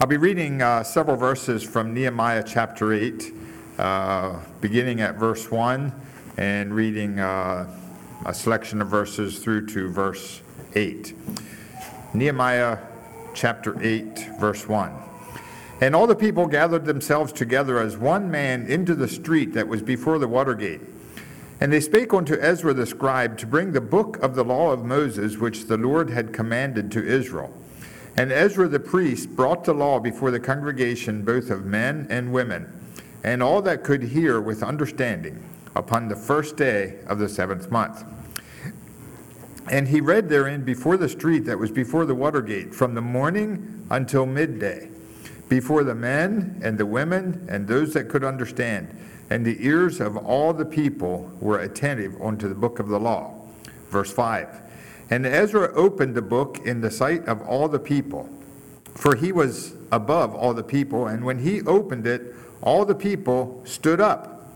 I'll be reading uh, several verses from Nehemiah chapter 8, uh, beginning at verse 1, and reading uh, a selection of verses through to verse 8. Nehemiah chapter 8, verse 1. And all the people gathered themselves together as one man into the street that was before the water gate. And they spake unto Ezra the scribe to bring the book of the law of Moses, which the Lord had commanded to Israel. And Ezra the priest brought the law before the congregation, both of men and women, and all that could hear with understanding, upon the first day of the seventh month. And he read therein before the street that was before the water gate, from the morning until midday, before the men and the women and those that could understand and the ears of all the people were attentive unto the book of the law. Verse 5 And Ezra opened the book in the sight of all the people, for he was above all the people, and when he opened it, all the people stood up.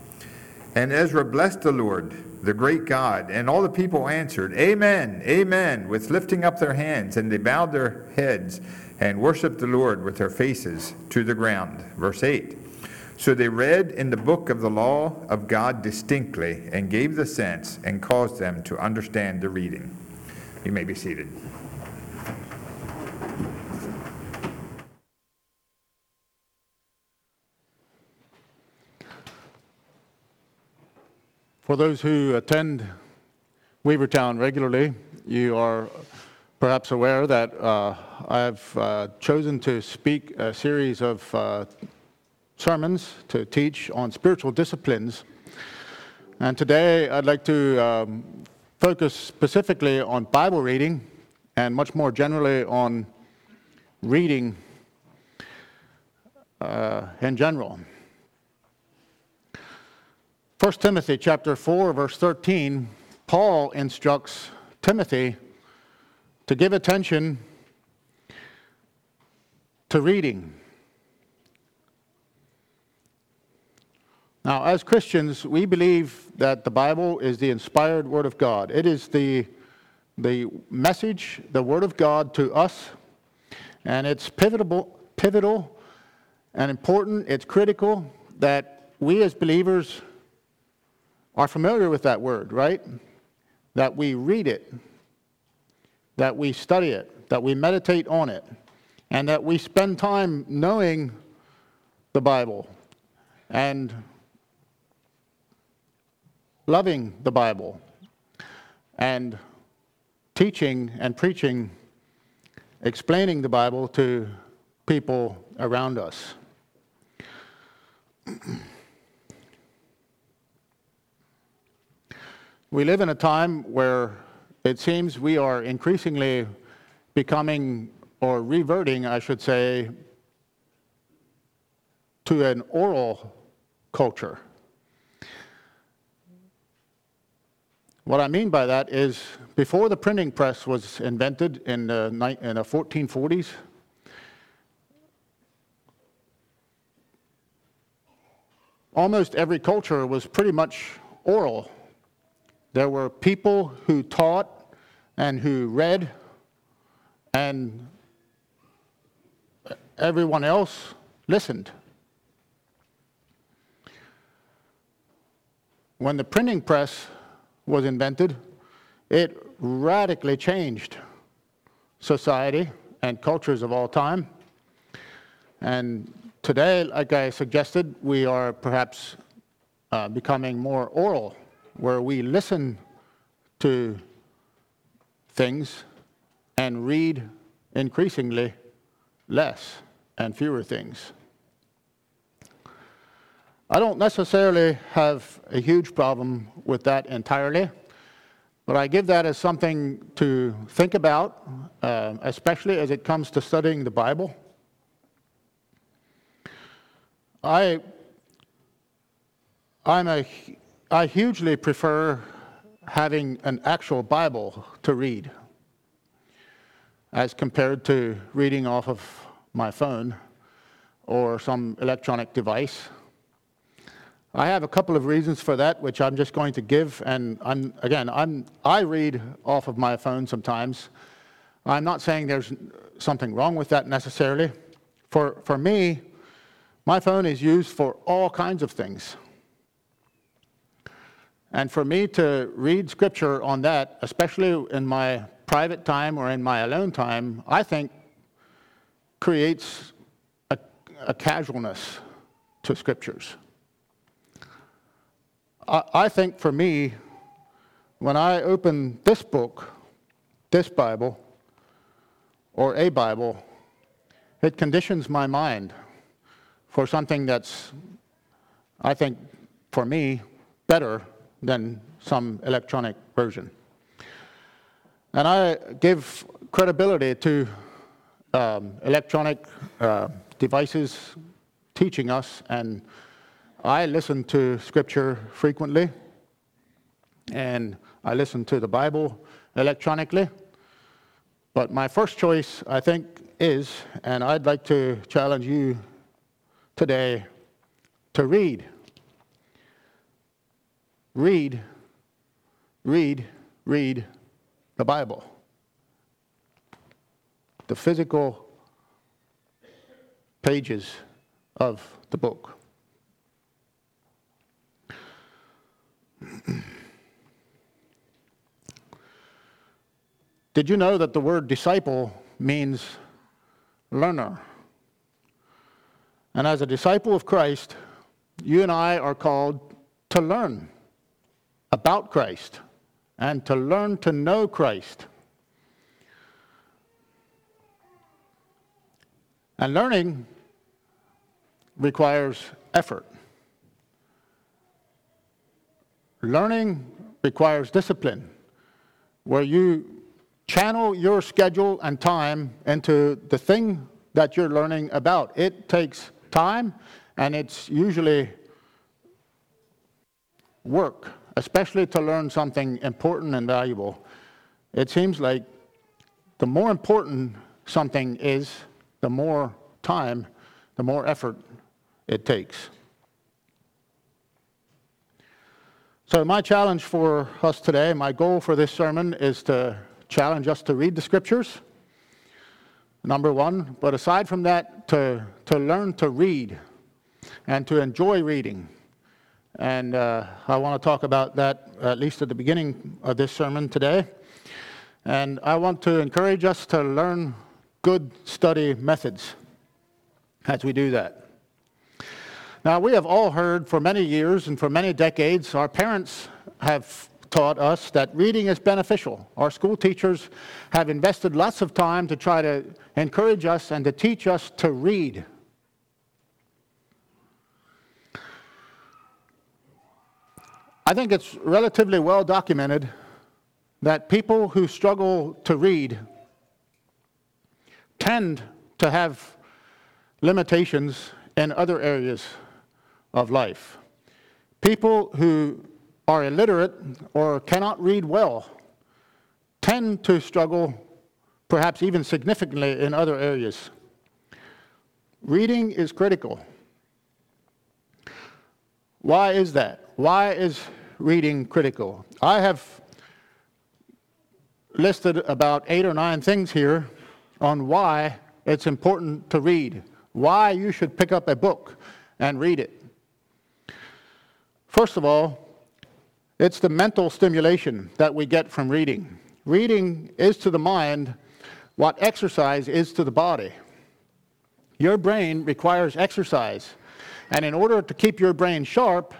And Ezra blessed the Lord, the great God, and all the people answered, Amen, Amen, with lifting up their hands, and they bowed their heads and worshiped the Lord with their faces to the ground. Verse 8. So they read in the book of the law of God distinctly and gave the sense and caused them to understand the reading. You may be seated. For those who attend Weavertown regularly, you are perhaps aware that uh, I've uh, chosen to speak a series of uh, sermons to teach on spiritual disciplines. And today I'd like to um, focus specifically on Bible reading and much more generally on reading uh, in general. 1 Timothy chapter 4 verse 13 Paul instructs Timothy to give attention to reading Now, as Christians, we believe that the Bible is the inspired Word of God. It is the, the message, the Word of God to us, and it's pivotal, pivotal and important, it's critical that we as believers are familiar with that Word, right? That we read it, that we study it, that we meditate on it, and that we spend time knowing the Bible and loving the Bible and teaching and preaching, explaining the Bible to people around us. we live in a time where it seems we are increasingly becoming, or reverting, I should say, to an oral culture. What I mean by that is before the printing press was invented in the, in the 1440s, almost every culture was pretty much oral. There were people who taught and who read, and everyone else listened. When the printing press was invented, it radically changed society and cultures of all time. And today, like I suggested, we are perhaps uh, becoming more oral, where we listen to things and read increasingly less and fewer things. I don't necessarily have a huge problem with that entirely, but I give that as something to think about, uh, especially as it comes to studying the Bible. I, I'm a, I hugely prefer having an actual Bible to read as compared to reading off of my phone or some electronic device. I have a couple of reasons for that, which I'm just going to give. And I'm, again, I'm, I read off of my phone sometimes. I'm not saying there's something wrong with that necessarily. For, for me, my phone is used for all kinds of things. And for me to read scripture on that, especially in my private time or in my alone time, I think creates a, a casualness to scriptures. I, think for me, when I open this book, this Bible, or a Bible, it conditions my mind for something that's, I think, for me, better than some electronic version. And I give credibility to um, electronic uh, devices teaching us, and I listen to Scripture frequently, and I listen to the Bible electronically. But my first choice, I think, is, and I'd like to challenge you today to read. Read, read, read the Bible. The physical pages of the book. Did you know that the word disciple means learner? And as a disciple of Christ, you and I are called to learn about Christ and to learn to know Christ. And learning requires effort. Learning requires discipline, where you channel your schedule and time into the thing that you're learning about. It takes time and it's usually work, especially to learn something important and valuable. It seems like the more important something is, the more time, the more effort it takes. So, my challenge for us today, my goal for this sermon is to challenge us to read the scriptures, number one. But aside from that, to, to learn to read and to enjoy reading. And uh, I want to talk about that at least at the beginning of this sermon today. And I want to encourage us to learn good study methods as we do that. Now, we have all heard for many years and for many decades, our parents have taught us that reading is beneficial. Our school teachers have invested lots of time to try to encourage us and to teach us to read. I think it's relatively well documented that people who struggle to read tend to have limitations in other areas of life. People who are illiterate or cannot read well tend to struggle, perhaps even significantly, in other areas. Reading is critical. Why is that? Why is reading critical? I have listed about eight or nine things here on why it's important to read, why you should pick up a book and read it. First of all, it's the mental stimulation that we get from reading. Reading is to the mind what exercise is to the body. Your brain requires exercise. And in order to keep your brain sharp,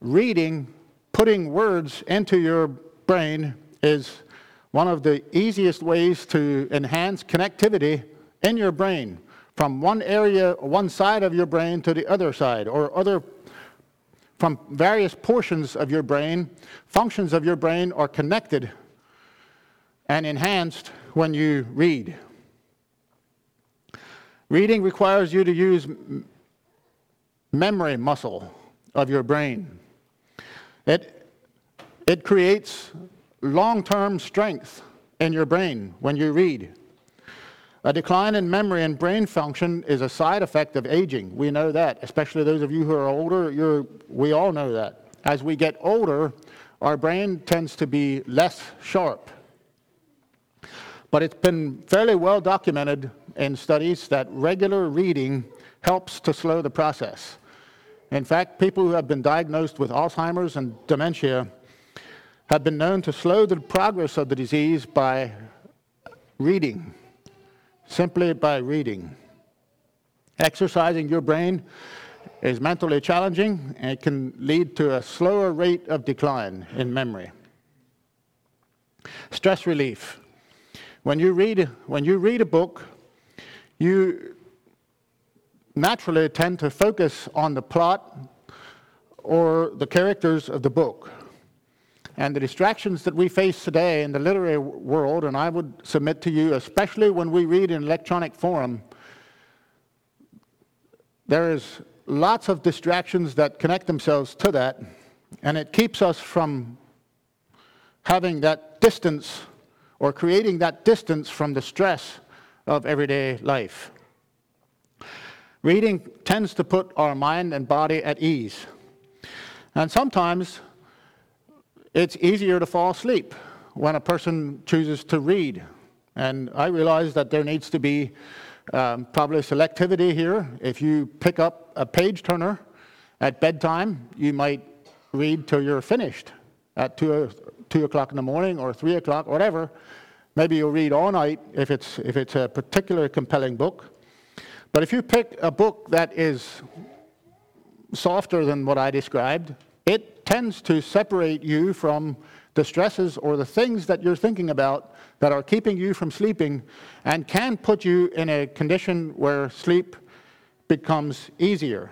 reading, putting words into your brain is one of the easiest ways to enhance connectivity in your brain from one area, one side of your brain to the other side, or other from various portions of your brain, functions of your brain are connected and enhanced when you read. Reading requires you to use memory muscle of your brain. It, it creates long term strength in your brain when you read. A decline in memory and brain function is a side effect of aging. We know that, especially those of you who are older, we all know that. As we get older, our brain tends to be less sharp. But it's been fairly well documented in studies that regular reading helps to slow the process. In fact, people who have been diagnosed with Alzheimer's and dementia have been known to slow the progress of the disease by reading, simply by reading. Exercising your brain is mentally challenging and it can lead to a slower rate of decline in memory. Stress relief. When you read, when you read a book, you naturally tend to focus on the plot or the characters of the book. And the distractions that we face today in the literary world, and I would submit to you, especially when we read in electronic form, there is lots of distractions that connect themselves to that, and it keeps us from having that distance or creating that distance from the stress of everyday life. Reading tends to put our mind and body at ease. And sometimes it's easier to fall asleep when a person chooses to read. And I realize that there needs to be um, probably selectivity here. If you pick up a page turner at bedtime, you might read till you're finished at 2, 2 o'clock in the morning or 3 o'clock, whatever. Maybe you'll read all night if it's, if it's a particularly compelling book. But if you pick a book that is softer than what I described, it tends to separate you from the stresses or the things that you're thinking about that are keeping you from sleeping and can put you in a condition where sleep becomes easier.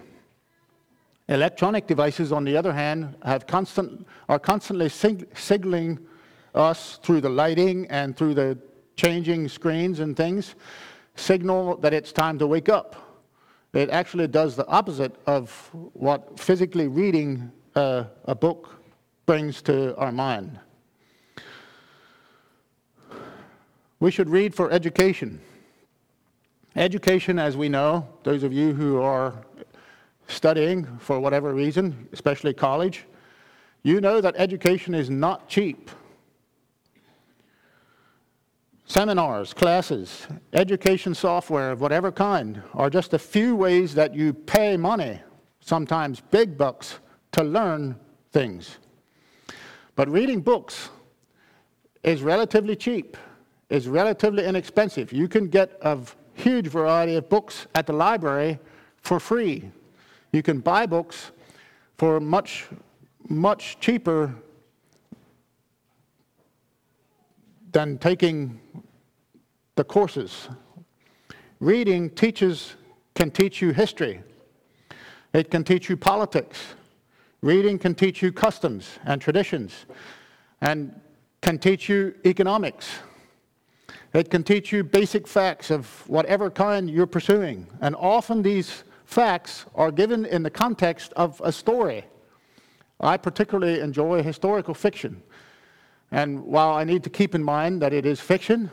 Electronic devices, on the other hand, have constant, are constantly sig- signaling us through the lighting and through the changing screens and things, signal that it's time to wake up. It actually does the opposite of what physically reading uh, a book brings to our mind. We should read for education. Education, as we know, those of you who are studying for whatever reason, especially college, you know that education is not cheap. Seminars, classes, education software of whatever kind are just a few ways that you pay money, sometimes big bucks, to learn things. But reading books is relatively cheap, is relatively inexpensive. You can get a huge variety of books at the library for free. You can buy books for much, much cheaper than taking the courses. Reading teaches, can teach you history. It can teach you politics. Reading can teach you customs and traditions and can teach you economics. It can teach you basic facts of whatever kind you're pursuing. And often these facts are given in the context of a story. I particularly enjoy historical fiction. And while I need to keep in mind that it is fiction,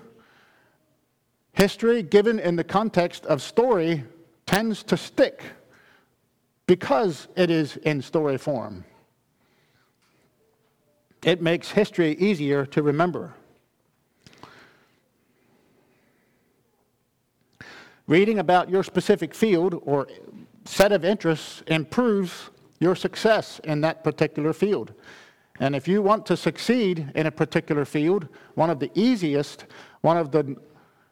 history given in the context of story tends to stick because it is in story form. It makes history easier to remember. Reading about your specific field or set of interests improves your success in that particular field. And if you want to succeed in a particular field, one of the easiest, one of the,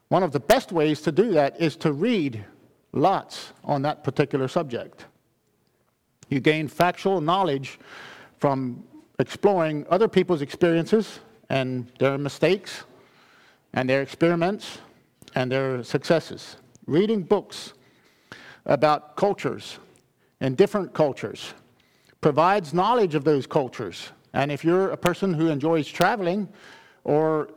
one of the best ways to do that is to read lots on that particular subject. You gain factual knowledge from exploring other people's experiences and their mistakes and their experiments and their successes. Reading books about cultures and different cultures provides knowledge of those cultures. And if you're a person who enjoys traveling or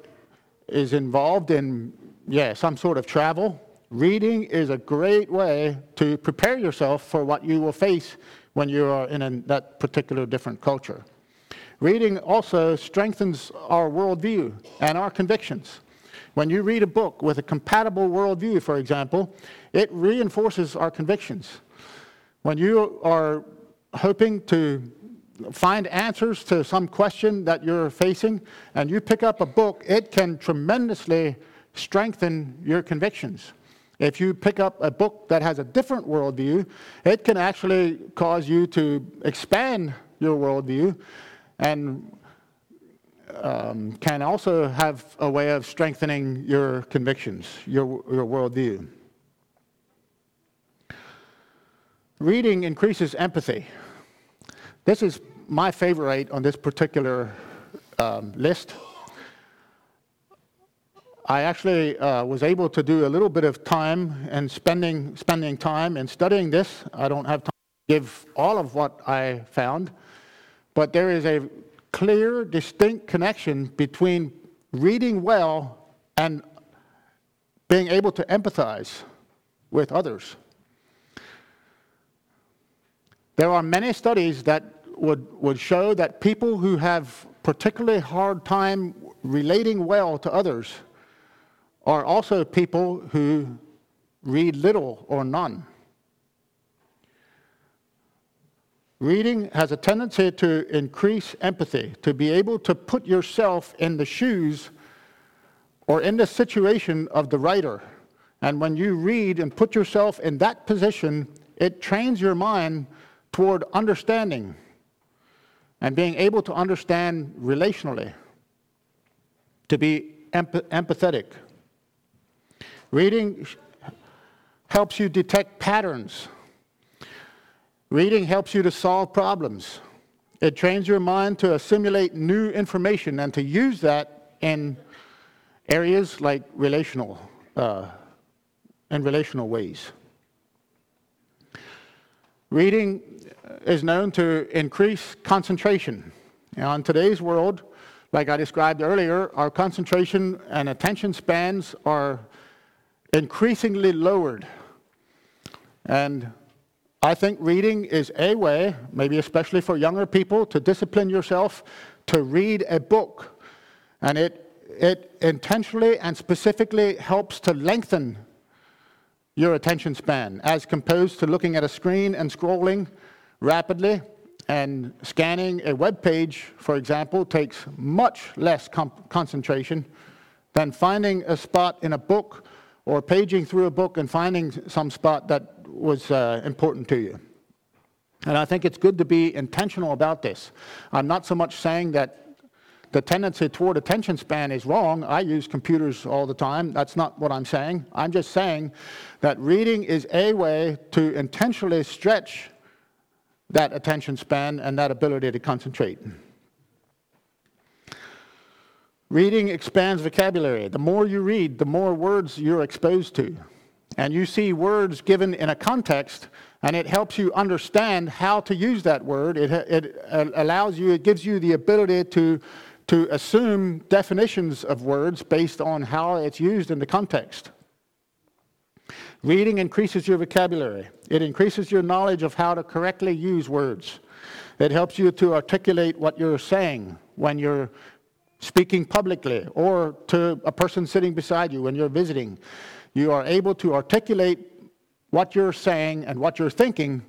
is involved in yeah, some sort of travel, reading is a great way to prepare yourself for what you will face when you are in a, that particular different culture. Reading also strengthens our worldview and our convictions. When you read a book with a compatible worldview, for example, it reinforces our convictions. When you are hoping to find answers to some question that you're facing and you pick up a book, it can tremendously strengthen your convictions. If you pick up a book that has a different worldview, it can actually cause you to expand your worldview and um, can also have a way of strengthening your convictions, your, your worldview. Reading increases empathy. This is my favorite on this particular um, list. I actually uh, was able to do a little bit of time and spending, spending time and studying this. I don't have time to give all of what I found, but there is a clear, distinct connection between reading well and being able to empathize with others. There are many studies that would, would show that people who have particularly hard time relating well to others are also people who read little or none. Reading has a tendency to increase empathy, to be able to put yourself in the shoes or in the situation of the writer. And when you read and put yourself in that position, it trains your mind toward understanding and being able to understand relationally, to be empathetic. Reading helps you detect patterns. Reading helps you to solve problems. It trains your mind to assimilate new information and to use that in areas like relational, uh, relational ways. Reading is known to increase concentration. Now, in today's world, like I described earlier, our concentration and attention spans are increasingly lowered. And I think reading is a way, maybe especially for younger people, to discipline yourself to read a book. And it, it intentionally and specifically helps to lengthen your attention span as opposed to looking at a screen and scrolling rapidly. And scanning a web page, for example, takes much less concentration than finding a spot in a book or paging through a book and finding some spot that was uh, important to you. And I think it's good to be intentional about this. I'm not so much saying that the tendency toward attention span is wrong. I use computers all the time. That's not what I'm saying. I'm just saying that reading is a way to intentionally stretch that attention span and that ability to concentrate. Reading expands vocabulary. The more you read, the more words you're exposed to. And you see words given in a context, and it helps you understand how to use that word. It, it allows you, it gives you the ability to, to assume definitions of words based on how it's used in the context. Reading increases your vocabulary. It increases your knowledge of how to correctly use words. It helps you to articulate what you're saying when you're speaking publicly or to a person sitting beside you when you're visiting. You are able to articulate what you're saying and what you're thinking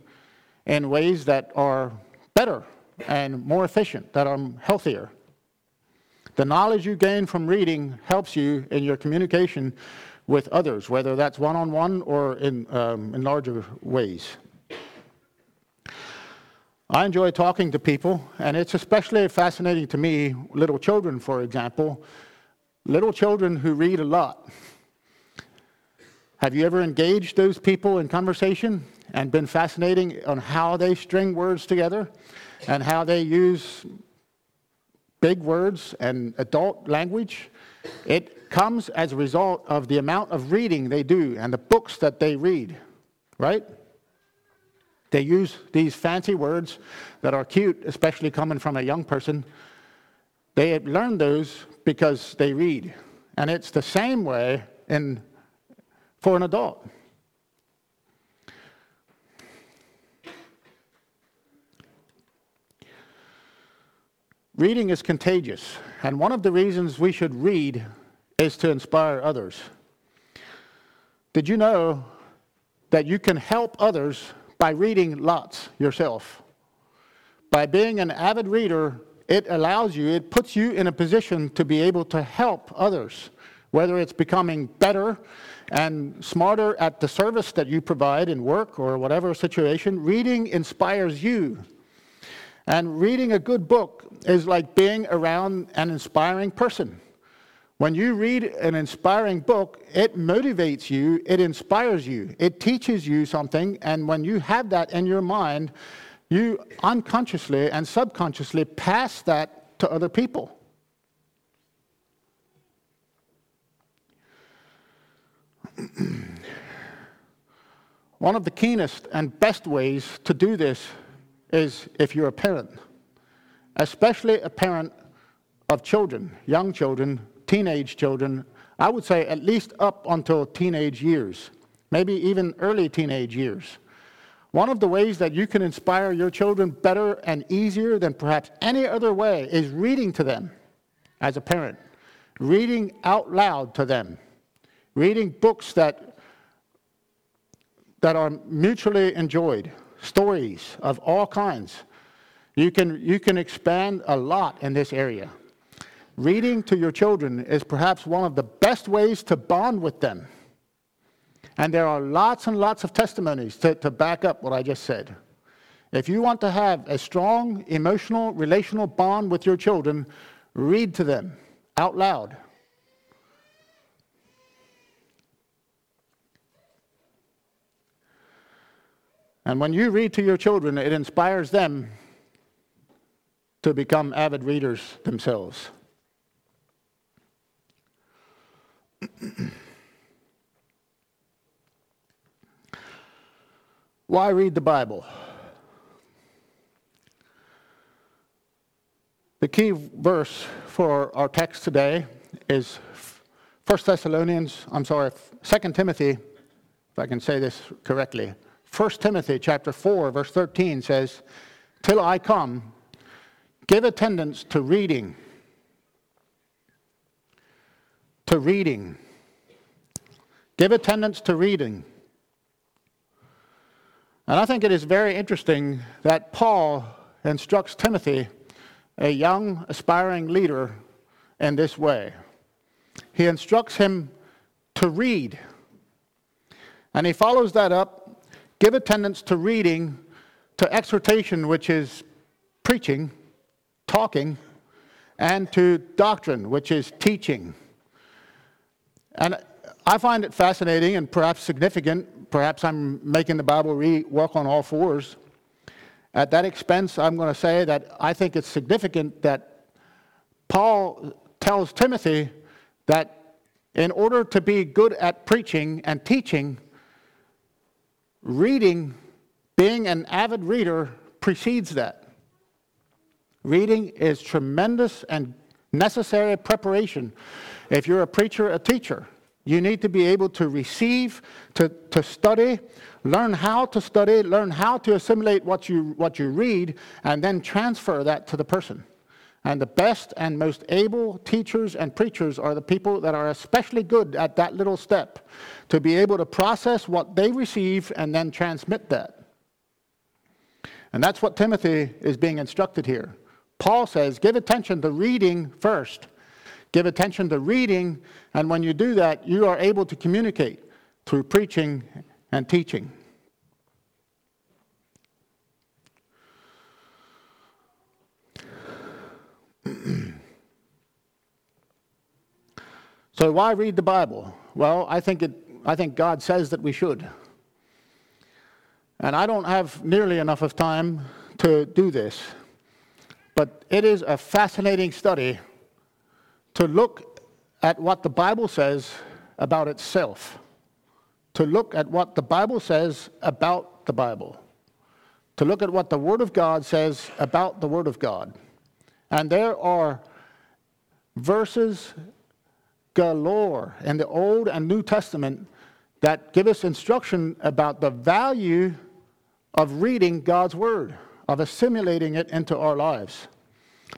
in ways that are better and more efficient, that are healthier. The knowledge you gain from reading helps you in your communication with others, whether that's one on one or in, um, in larger ways. I enjoy talking to people, and it's especially fascinating to me, little children, for example, little children who read a lot. Have you ever engaged those people in conversation and been fascinating on how they string words together and how they use big words and adult language? It comes as a result of the amount of reading they do and the books that they read, right? They use these fancy words that are cute, especially coming from a young person. They learn those because they read. And it's the same way in, for an adult. Reading is contagious, and one of the reasons we should read is to inspire others. Did you know that you can help others by reading lots yourself. By being an avid reader, it allows you, it puts you in a position to be able to help others whether it's becoming better and smarter at the service that you provide in work or whatever situation, reading inspires you. And reading a good book is like being around an inspiring person. When you read an inspiring book, it motivates you, it inspires you, it teaches you something, and when you have that in your mind, you unconsciously and subconsciously pass that to other people. One of the keenest and best ways to do this is if you're a parent, especially a parent of children, young children, teenage children, I would say at least up until teenage years, maybe even early teenage years. One of the ways that you can inspire your children better and easier than perhaps any other way is reading to them as a parent, reading out loud to them, reading books that, that are mutually enjoyed, stories of all kinds. You can, you can expand a lot in this area. Reading to your children is perhaps one of the best ways to bond with them. And there are lots and lots of testimonies to, to back up what I just said. If you want to have a strong emotional, relational bond with your children, read to them out loud. And when you read to your children, it inspires them to become avid readers themselves. Why read the Bible? The key verse for our text today is 1 Thessalonians, I'm sorry, 2 Timothy, if I can say this correctly. 1 Timothy chapter 4 verse 13 says, "Till I come, give attendance to reading." To reading. Give attendance to reading and I think it is very interesting that Paul instructs Timothy, a young, aspiring leader, in this way. He instructs him to read. And he follows that up give attendance to reading, to exhortation, which is preaching, talking, and to doctrine, which is teaching. And I find it fascinating and perhaps significant. Perhaps I'm making the Bible re- work on all fours. At that expense, I'm going to say that I think it's significant that Paul tells Timothy that in order to be good at preaching and teaching, reading, being an avid reader, precedes that. Reading is tremendous and necessary preparation if you're a preacher, a teacher. You need to be able to receive, to, to study, learn how to study, learn how to assimilate what you, what you read, and then transfer that to the person. And the best and most able teachers and preachers are the people that are especially good at that little step to be able to process what they receive and then transmit that. And that's what Timothy is being instructed here. Paul says, give attention to reading first Give attention to reading, and when you do that, you are able to communicate through preaching and teaching. so why read the Bible? Well, I think it I think God says that we should. And I don't have nearly enough of time to do this. But it is a fascinating study to look at what the Bible says about itself, to look at what the Bible says about the Bible, to look at what the Word of God says about the Word of God. And there are verses galore in the Old and New Testament that give us instruction about the value of reading God's Word, of assimilating it into our lives.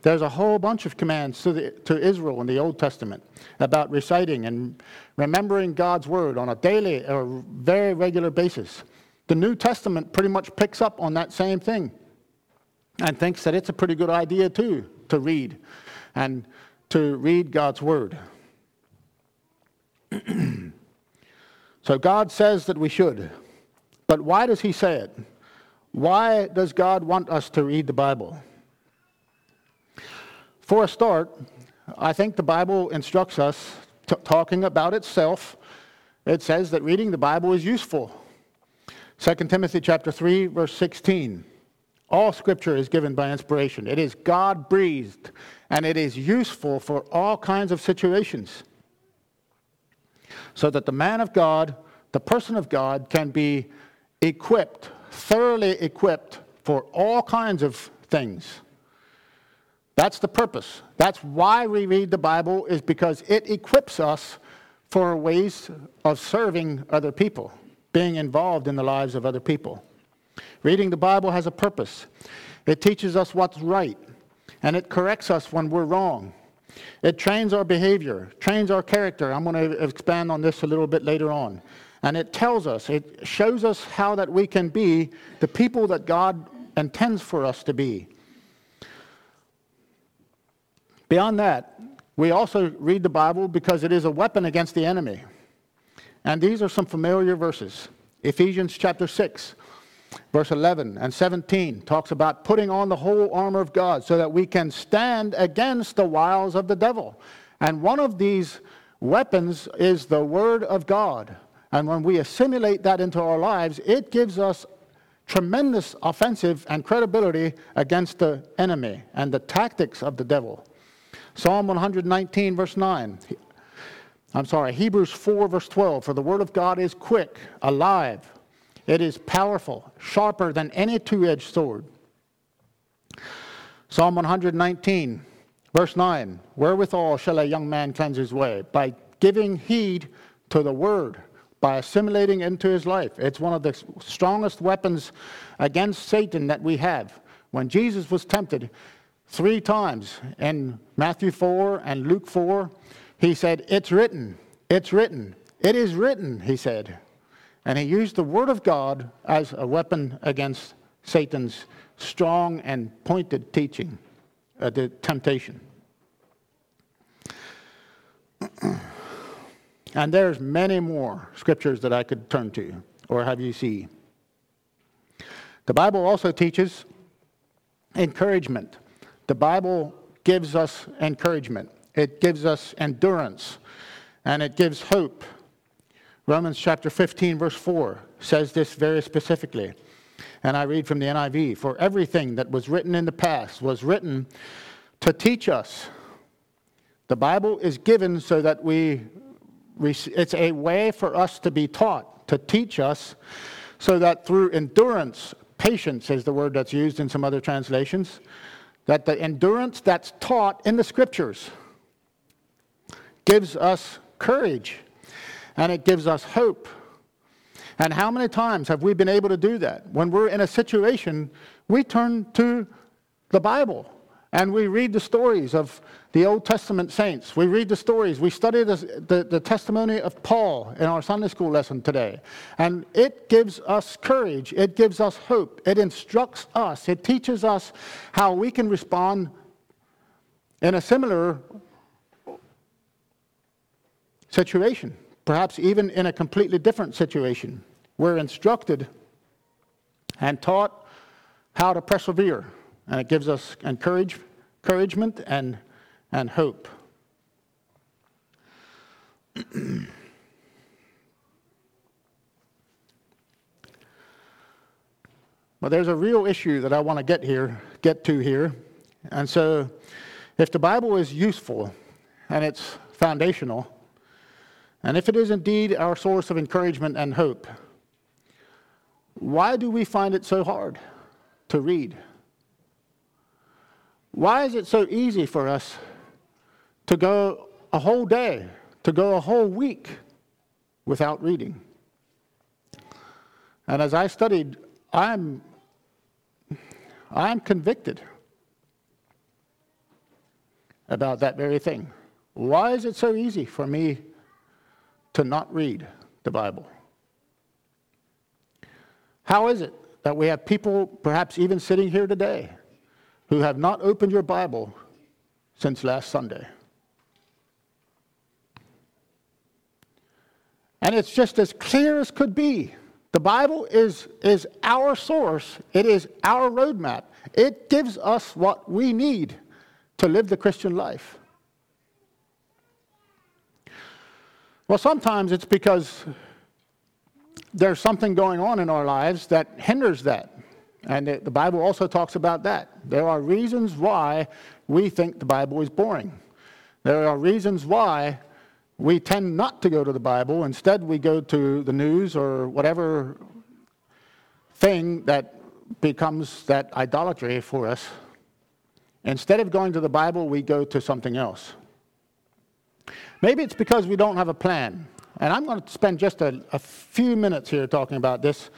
There's a whole bunch of commands to, the, to Israel in the Old Testament about reciting and remembering God's word on a daily or very regular basis. The New Testament pretty much picks up on that same thing and thinks that it's a pretty good idea too to read and to read God's word. so God says that we should. But why does He say it? Why does God want us to read the Bible? For a start, I think the Bible instructs us, t- talking about itself, it says that reading the Bible is useful. 2 Timothy chapter 3 verse 16. All scripture is given by inspiration. It is God breathed and it is useful for all kinds of situations. So that the man of God, the person of God can be equipped, thoroughly equipped for all kinds of things. That's the purpose. That's why we read the Bible is because it equips us for ways of serving other people, being involved in the lives of other people. Reading the Bible has a purpose. It teaches us what's right, and it corrects us when we're wrong. It trains our behavior, trains our character. I'm going to expand on this a little bit later on. And it tells us, it shows us how that we can be the people that God intends for us to be. Beyond that, we also read the Bible because it is a weapon against the enemy. And these are some familiar verses. Ephesians chapter 6, verse 11 and 17 talks about putting on the whole armor of God so that we can stand against the wiles of the devil. And one of these weapons is the Word of God. And when we assimilate that into our lives, it gives us tremendous offensive and credibility against the enemy and the tactics of the devil. Psalm 119, verse 9. I'm sorry, Hebrews 4, verse 12. For the word of God is quick, alive. It is powerful, sharper than any two edged sword. Psalm 119, verse 9. Wherewithal shall a young man cleanse his way? By giving heed to the word, by assimilating into his life. It's one of the strongest weapons against Satan that we have. When Jesus was tempted, Three times in Matthew 4 and Luke 4, he said, It's written, it's written, it is written, he said. And he used the Word of God as a weapon against Satan's strong and pointed teaching, uh, the temptation. and there's many more scriptures that I could turn to or have you see. The Bible also teaches encouragement. The Bible gives us encouragement, it gives us endurance, and it gives hope. Romans chapter 15, verse 4 says this very specifically. And I read from the NIV For everything that was written in the past was written to teach us. The Bible is given so that we, it's a way for us to be taught, to teach us, so that through endurance, patience is the word that's used in some other translations, that the endurance that's taught in the scriptures gives us courage and it gives us hope. And how many times have we been able to do that? When we're in a situation, we turn to the Bible and we read the stories of the Old Testament saints. We read the stories. We study the, the, the, testimony of Paul in our Sunday school lesson today. And it gives us courage. It gives us hope. It instructs us. It teaches us how we can respond in a similar situation, perhaps even in a completely different situation. We're instructed and taught how to persevere and it gives us encourage, encouragement and, and hope. but there's a real issue that I want to get here, get to here. And so, if the Bible is useful and it's foundational, and if it is indeed our source of encouragement and hope, why do we find it so hard to read? Why is it so easy for us to go a whole day, to go a whole week without reading? And as I studied, I'm, I'm convicted about that very thing. Why is it so easy for me to not read the Bible? How is it that we have people, perhaps even sitting here today, who have not opened your Bible since last Sunday. And it's just as clear as could be. The Bible is, is our source, it is our roadmap. It gives us what we need to live the Christian life. Well, sometimes it's because there's something going on in our lives that hinders that. And the Bible also talks about that. There are reasons why we think the Bible is boring. There are reasons why we tend not to go to the Bible. Instead, we go to the news or whatever thing that becomes that idolatry for us. Instead of going to the Bible, we go to something else. Maybe it's because we don't have a plan. And I'm going to spend just a, a, few minutes here talking about this.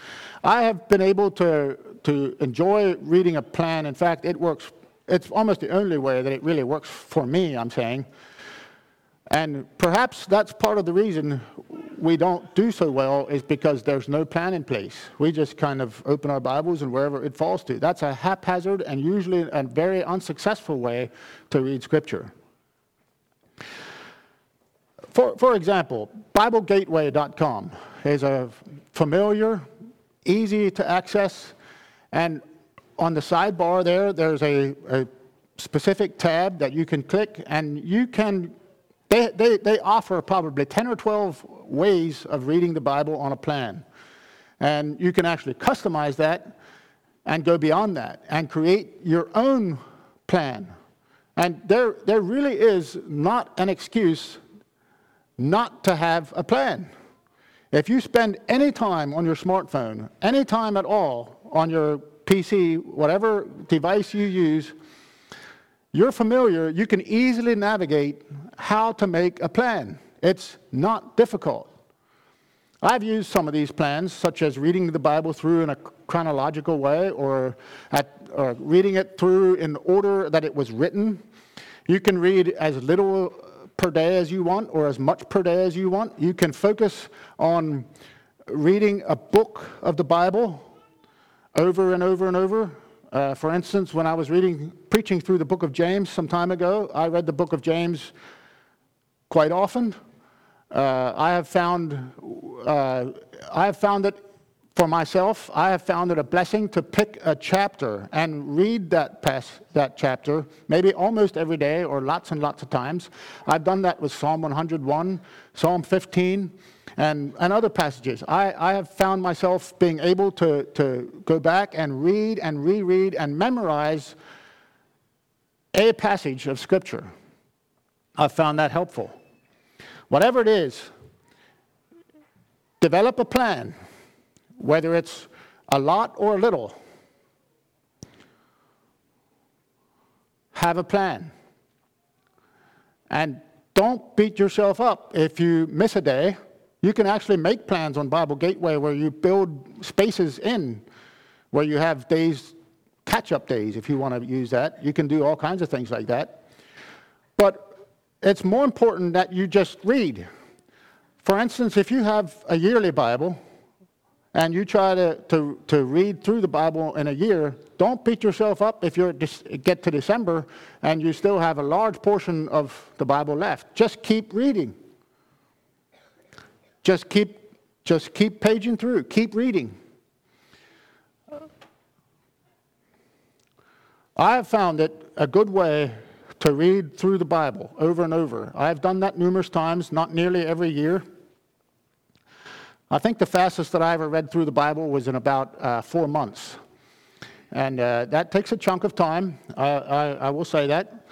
I have been able to, to enjoy reading a plan. In fact, it works, it's almost the only way that it really works for me, I'm saying. And perhaps that's part of the reason we don't do so well is because there's no plan in place. We just kind of open our Bibles and wherever it falls to. That's a haphazard and usually a very unsuccessful way to read Scripture. For, for example, BibleGateway.com is a familiar, easy to access, and on the sidebar there, there's a, a specific tab that you can click, and you can they, they, they offer probably 10 or 12 ways of reading the Bible on a plan. And you can actually customize that and go beyond that and create your own plan. And there, there really is not an excuse not to have a plan. If you spend any time on your smartphone, any time at all on your PC, whatever device you use, you're familiar, you can easily navigate how to make a plan. It's not difficult. I've used some of these plans, such as reading the Bible through in a chronological way or, at, or reading it through in order that it was written. You can read as little per day as you want or as much per day as you want. You can focus on reading a book of the Bible over and over and over uh, for instance, when I was reading, preaching through the book of James some time ago, I read the book of James quite often. Uh, I have found, uh, I have found it for myself. I have found it a blessing to pick a chapter and read that pass, that chapter, maybe almost every day or lots and lots of times. I've done that with Psalm 101, Psalm 15 and, and other passages. I, I have found myself being able to, to go back and read and reread and memorize a passage of Scripture. I've found that helpful. Whatever it is, develop a plan, whether it's a lot or a little. Have a plan. And don't beat yourself up if you miss a day you can actually make plans on Bible Gateway where you build spaces in, where you have days, catch up days, if you want to use that. You can do all kinds of things like that. But it's more important that you just read. For instance, if you have a yearly Bible and you try to, to, to read through the Bible in a year, don't beat yourself up if you get to December and you still have a large portion of the Bible left. Just keep reading. Just keep, just keep paging through, keep reading. I have found it a good way to read through the Bible over and over. I've done that numerous times, not nearly every year. I think the fastest that I ever read through the Bible was in about uh, four months. And uh, that takes a chunk of time, I, I will say that.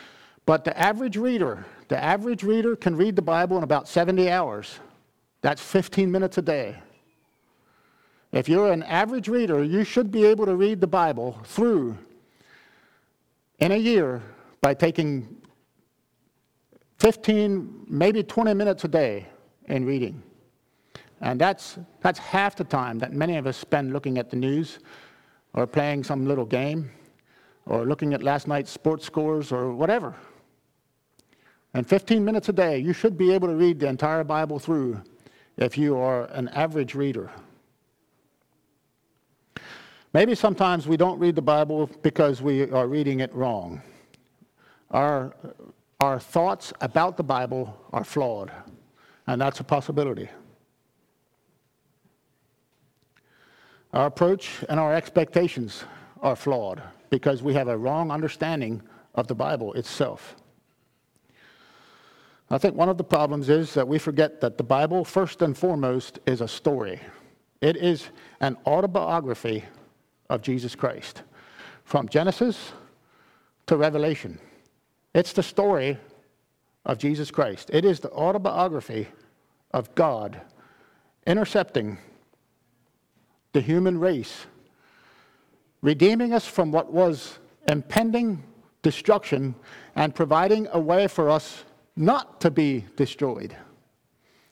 But the average reader, the average reader can read the Bible in about 70 hours. That's 15 minutes a day. If you're an average reader, you should be able to read the Bible through in a year by taking 15, maybe 20 minutes a day in reading. And that's, that's half the time that many of us spend looking at the news or playing some little game or looking at last night's sports scores or whatever. And 15 minutes a day, you should be able to read the entire Bible through if you are an average reader. Maybe sometimes we don't read the Bible because we are reading it wrong. Our, our thoughts about the Bible are flawed, and that's a possibility. Our approach and our expectations are flawed because we have a wrong understanding of the Bible itself. I think one of the problems is that we forget that the Bible, first and foremost, is a story. It is an autobiography of Jesus Christ, from Genesis to Revelation. It's the story of Jesus Christ. It is the autobiography of God intercepting the human race, redeeming us from what was impending destruction, and providing a way for us not to be destroyed.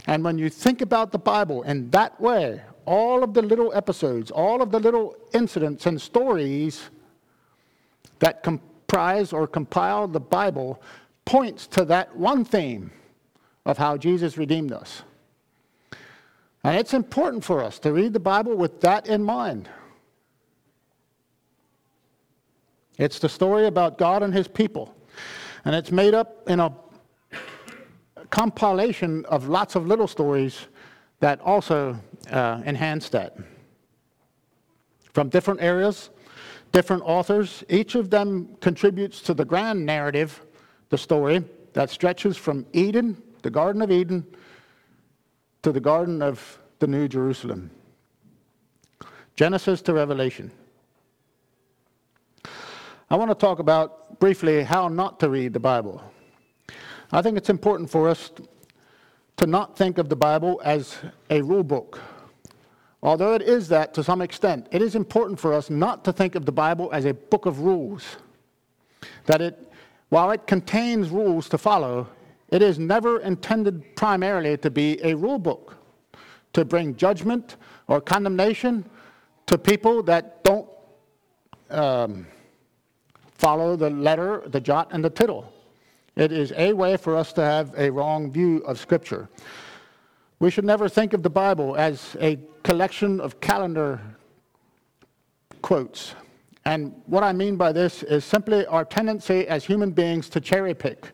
And when you think about the Bible in that way, all of the little episodes, all of the little incidents and stories that comprise or compile the Bible points to that one theme of how Jesus redeemed us. And it's important for us to read the Bible with that in mind. It's the story about God and his people. And it's made up in a compilation of lots of little stories that also uh, enhance that. From different areas, different authors, each of them contributes to the grand narrative, the story, that stretches from Eden, the Garden of Eden, to the Garden of the New Jerusalem. Genesis to Revelation. I want to talk about briefly how not to read the Bible. I think it's important for us to not think of the Bible as a rule book. Although it is that to some extent, it is important for us not to think of the Bible as a book of rules. That it, while it contains rules to follow, it is never intended primarily to be a rule book, to bring judgment or condemnation to people that don't um, follow the letter, the jot, and the tittle. It is a way for us to have a wrong view of Scripture. We should never think of the Bible as a collection of calendar quotes. And what I mean by this is simply our tendency as human beings to cherry pick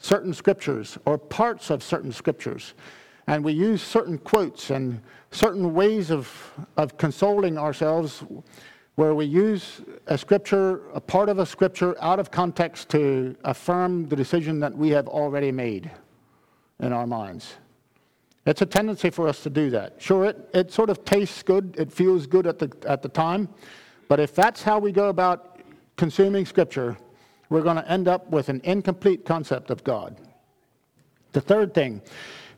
certain scriptures or parts of certain scriptures. And we use certain quotes and certain ways of, of consoling ourselves where we use a scripture, a part of a scripture, out of context to affirm the decision that we have already made in our minds. It's a tendency for us to do that. Sure, it, it sort of tastes good, it feels good at the, at the time, but if that's how we go about consuming scripture, we're going to end up with an incomplete concept of God. The third thing,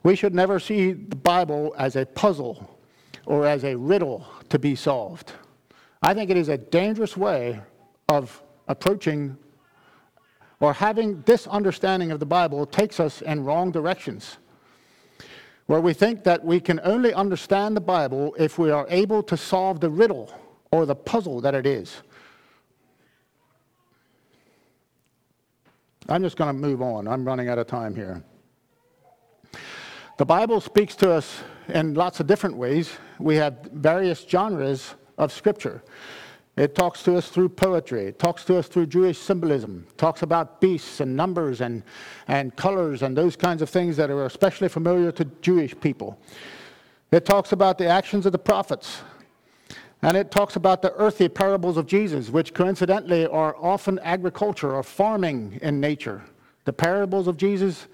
we should never see the Bible as a puzzle or as a riddle to be solved. I think it is a dangerous way of approaching or having this understanding of the Bible takes us in wrong directions. Where we think that we can only understand the Bible if we are able to solve the riddle or the puzzle that it is. I'm just going to move on. I'm running out of time here. The Bible speaks to us in lots of different ways. We have various genres of Scripture. It talks to us through poetry. It talks to us through Jewish symbolism. It talks about beasts and numbers and, and colors and those kinds of things that are especially familiar to Jewish people. It talks about the actions of the prophets. And it talks about the earthy parables of Jesus, which coincidentally are often agriculture or farming in nature. The parables of Jesus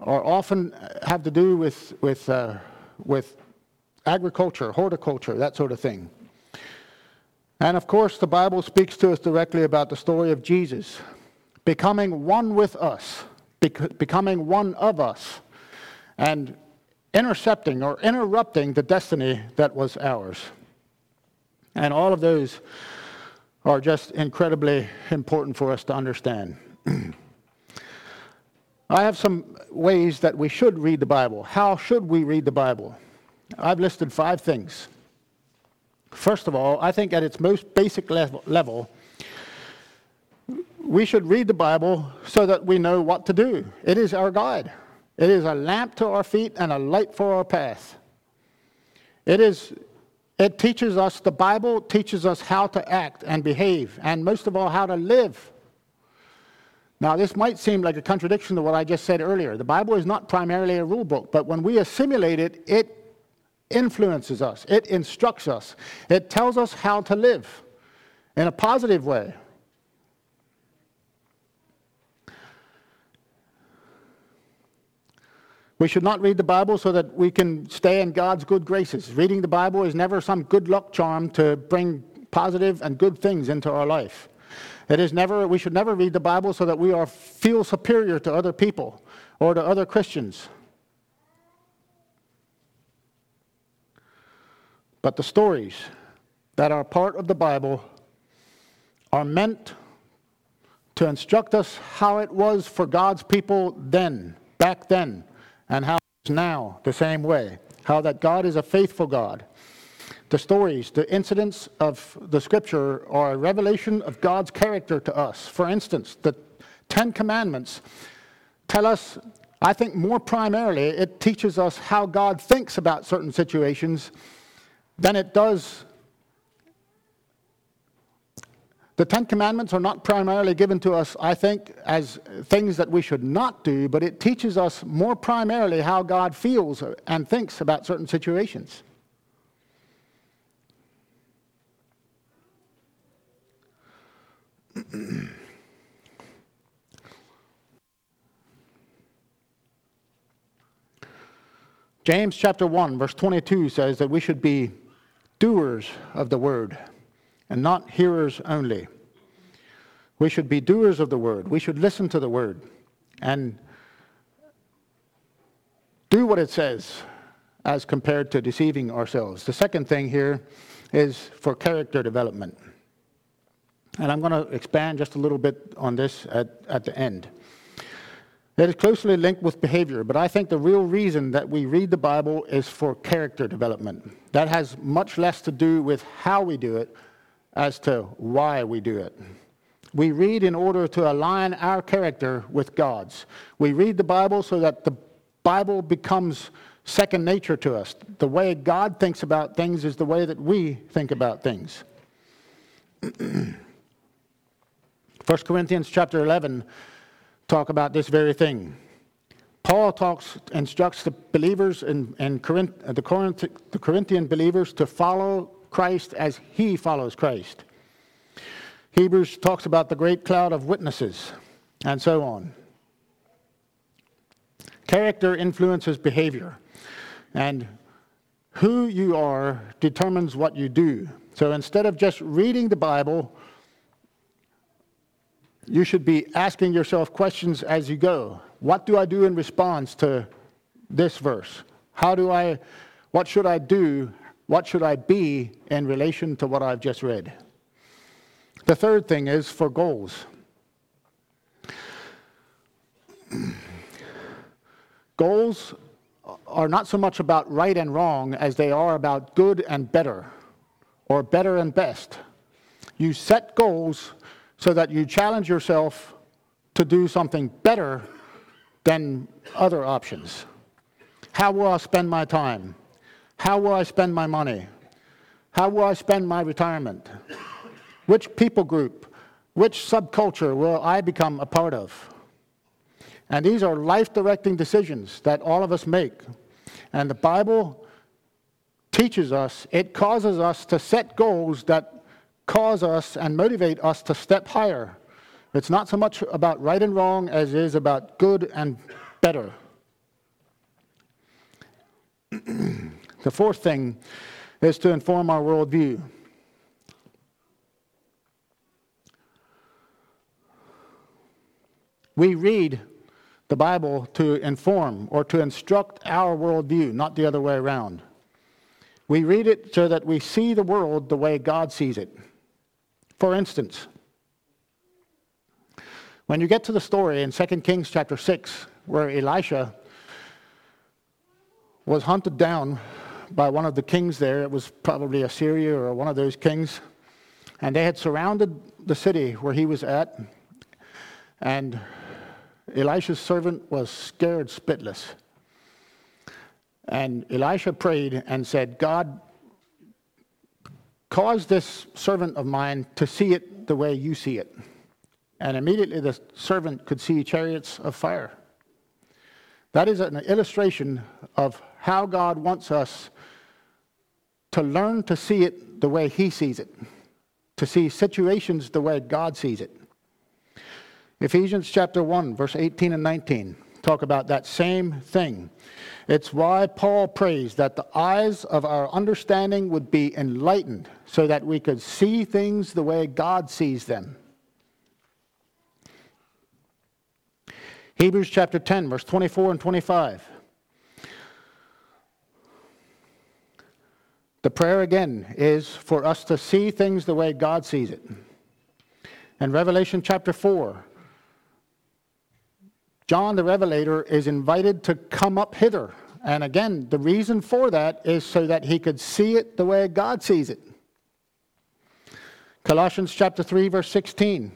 are often have to do with, with, uh, with agriculture, horticulture, that sort of thing. And of course, the Bible speaks to us directly about the story of Jesus becoming one with us, becoming one of us, and intercepting or interrupting the destiny that was ours. And all of those are just incredibly important for us to understand. I have some ways that we should read the Bible. How should we read the Bible? I've listed five things. First of all, I think at its most basic level, we should read the Bible so that we know what to do. It is our guide. It is a lamp to our feet and a light for our path. It is it teaches us the Bible teaches us how to act and behave and most of all how to live. Now, this might seem like a contradiction to what I just said earlier. The Bible is not primarily a rule book, but when we assimilate it, it influences us, it instructs us, it tells us how to live in a positive way. We should not read the Bible so that we can stay in God's good graces. Reading the Bible is never some good luck charm to bring positive and good things into our life. It is never, we should never read the Bible so that we are, feel superior to other people or to other Christians. But the stories that are part of the Bible are meant to instruct us how it was for God's people then, back then, and how it's now the same way. How that God is a faithful God. The stories, the incidents of the scripture are a revelation of God's character to us. For instance, the Ten Commandments tell us, I think more primarily, it teaches us how God thinks about certain situations than it does the Ten Commandments are not primarily given to us, I think, as things that we should not do, but it teaches us more primarily how God feels and thinks about certain situations. James chapter 1, verse 22 says that we should be doers of the word and not hearers only. We should be doers of the word. We should listen to the word and do what it says as compared to deceiving ourselves. The second thing here is for character development. And I'm going to expand just a little bit on this at, at the end. It is closely linked with behavior, but I think the real reason that we read the Bible is for character development. That has much less to do with how we do it, as to why we do it. We read in order to align our character with God's. We read the Bible so that the Bible becomes second nature to us. The way God thinks about things is the way that we think about things. 1 Corinthians chapter 11 talk about this very thing. Paul talks, instructs the believers in, in Corinth, uh, the, Corinth, the Corinthian believers to follow Christ as he follows Christ. Hebrews talks about the great cloud of witnesses and so on. Character influences behavior, and who you are determines what you do. So instead of just reading the Bible, you should be asking yourself questions as you go. What do I do in response to this verse? How do I, what should I do what should I be in relation to what I've just read? The third thing is for goals. goals are not so much about right and wrong as they are about good and better, or better and best. You set goals so that you challenge yourself to do something better than other options. How will I spend my time? How will I spend my money? How will I spend my retirement? Which people group, which subculture will I become a part of? And these are life directing decisions that all of us make. And the Bible teaches us, it causes us to set goals that cause us and motivate us to step higher. It's not so much about right and wrong as it is about good and better. The fourth thing is to inform our worldview. We read the Bible to inform or to instruct our worldview, not the other way around. We read it so that we see the world the way God sees it. For instance, when you get to the story in 2 Kings chapter 6, where Elisha was hunted down by one of the kings there. It was probably Assyria or one of those kings. And they had surrounded the city where he was at. And Elisha's servant was scared spitless. And Elisha prayed and said, God, cause this servant of mine to see it the way you see it. And immediately the servant could see chariots of fire. That is an illustration of how God wants us to learn to see it the way He sees it, to see situations the way God sees it. Ephesians chapter 1, verse 18 and 19 talk about that same thing. It's why Paul prays that the eyes of our understanding would be enlightened so that we could see things the way God sees them. Hebrews chapter 10, verse 24 and 25. The prayer again is for us to see things the way God sees it. In Revelation chapter 4, John the Revelator is invited to come up hither. And again, the reason for that is so that he could see it the way God sees it. Colossians chapter 3 verse 16.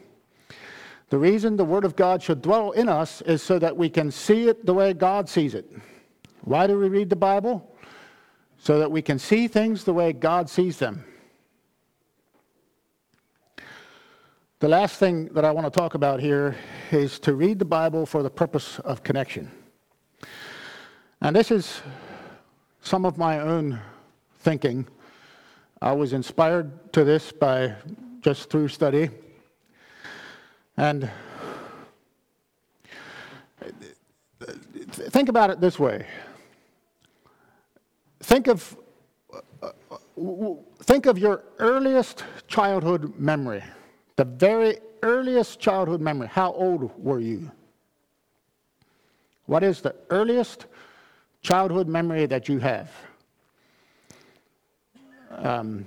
The reason the word of God should dwell in us is so that we can see it the way God sees it. Why do we read the Bible? so that we can see things the way God sees them. The last thing that I want to talk about here is to read the Bible for the purpose of connection. And this is some of my own thinking. I was inspired to this by just through study. And think about it this way think of, uh, uh, think of your earliest childhood memory, the very earliest childhood memory. How old were you? What is the earliest childhood memory that you have? Um,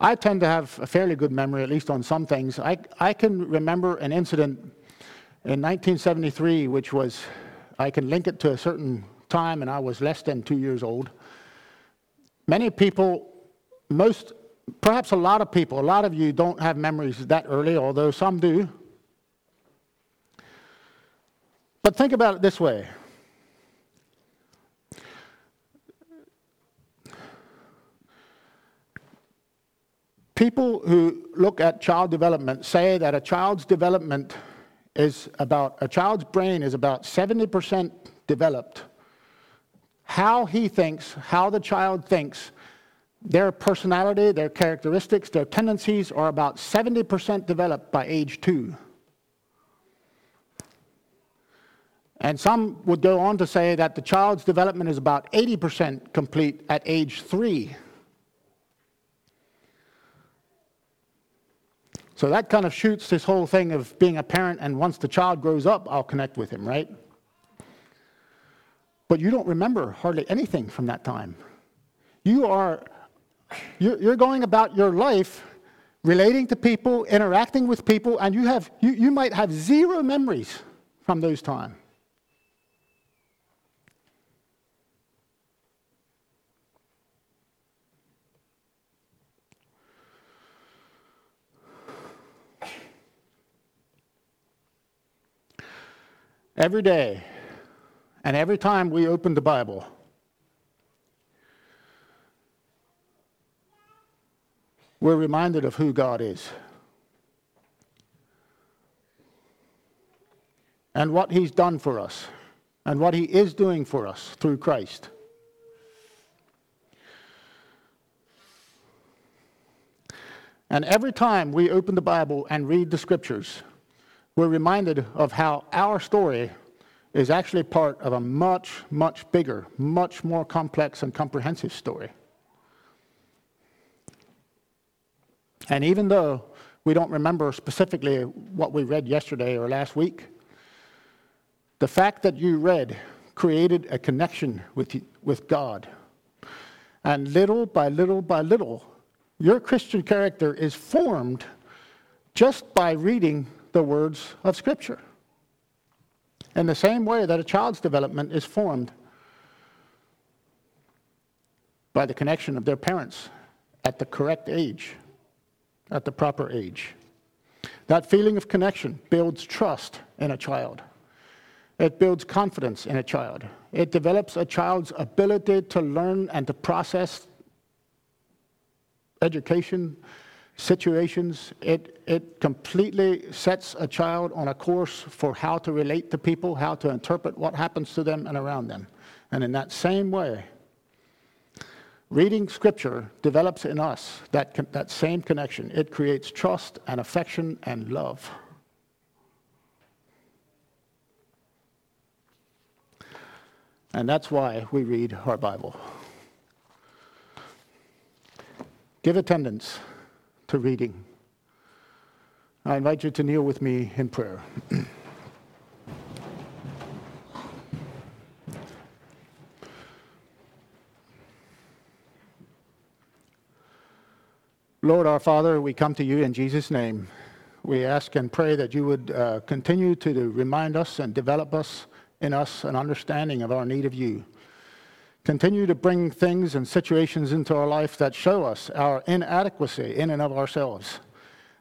I tend to have a fairly good memory, at least on some things. I, I can remember an incident in 1973, which was, I can link it to a certain time, and I was less than two years old. Many people, most, perhaps a lot of people, a lot of you don't have memories that early, although some do. But think about it this way. People who look at child development say that a child's development is about, a child's brain is about 70% developed how he thinks, how the child thinks, their personality, their characteristics, their tendencies are about 70% developed by age two. And some would go on to say that the child's development is about 80% complete at age three. So that kind of shoots this whole thing of being a parent, and once the child grows up, I'll connect with him, right? but you don't remember hardly anything from that time. You are you're going about your life relating to people, interacting with people, and you have you, you might have zero memories from those times. Every day, and every time we open the Bible, we're reminded of who God is and what He's done for us and what He is doing for us through Christ. And every time we open the Bible and read the scriptures, we're reminded of how our story is actually part of a much, much bigger, much more complex and comprehensive story. And even though we don't remember specifically what we read yesterday or last week, the fact that you read created a connection with, with God. And little by little by little, your Christian character is formed just by reading the words of Scripture in the same way that a child's development is formed by the connection of their parents at the correct age, at the proper age. That feeling of connection builds trust in a child. It builds confidence in a child. It develops a child's ability to learn and to process education situations. It, it completely sets a child on a course for how to relate to people, how to interpret what happens to them and around them. And in that same way, Reading Scripture develops in us that, con- that same connection. It creates trust and affection and love. And that's why we read our Bible. Give attendance to reading. I invite you to kneel with me in prayer. Lord our Father, we come to you in Jesus' name. We ask and pray that you would uh, continue to remind us and develop us in us an understanding of our need of you. Continue to bring things and situations into our life that show us our inadequacy in and of ourselves.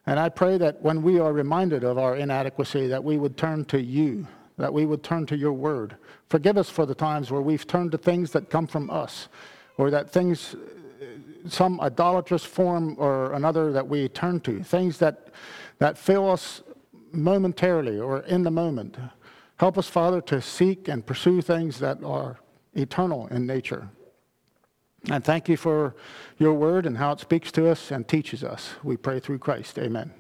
And I pray that when we are reminded of our inadequacy, that we would turn to you, that we would turn to your word. Forgive us for the times where we've turned to things that come from us, or that things some idolatrous form or another that we turn to, things that, that fill us momentarily or in the moment. Help us, Father, to seek and pursue things that are eternal in nature. And thank you for your word and how it speaks to us and teaches us. We pray through Christ. Amen.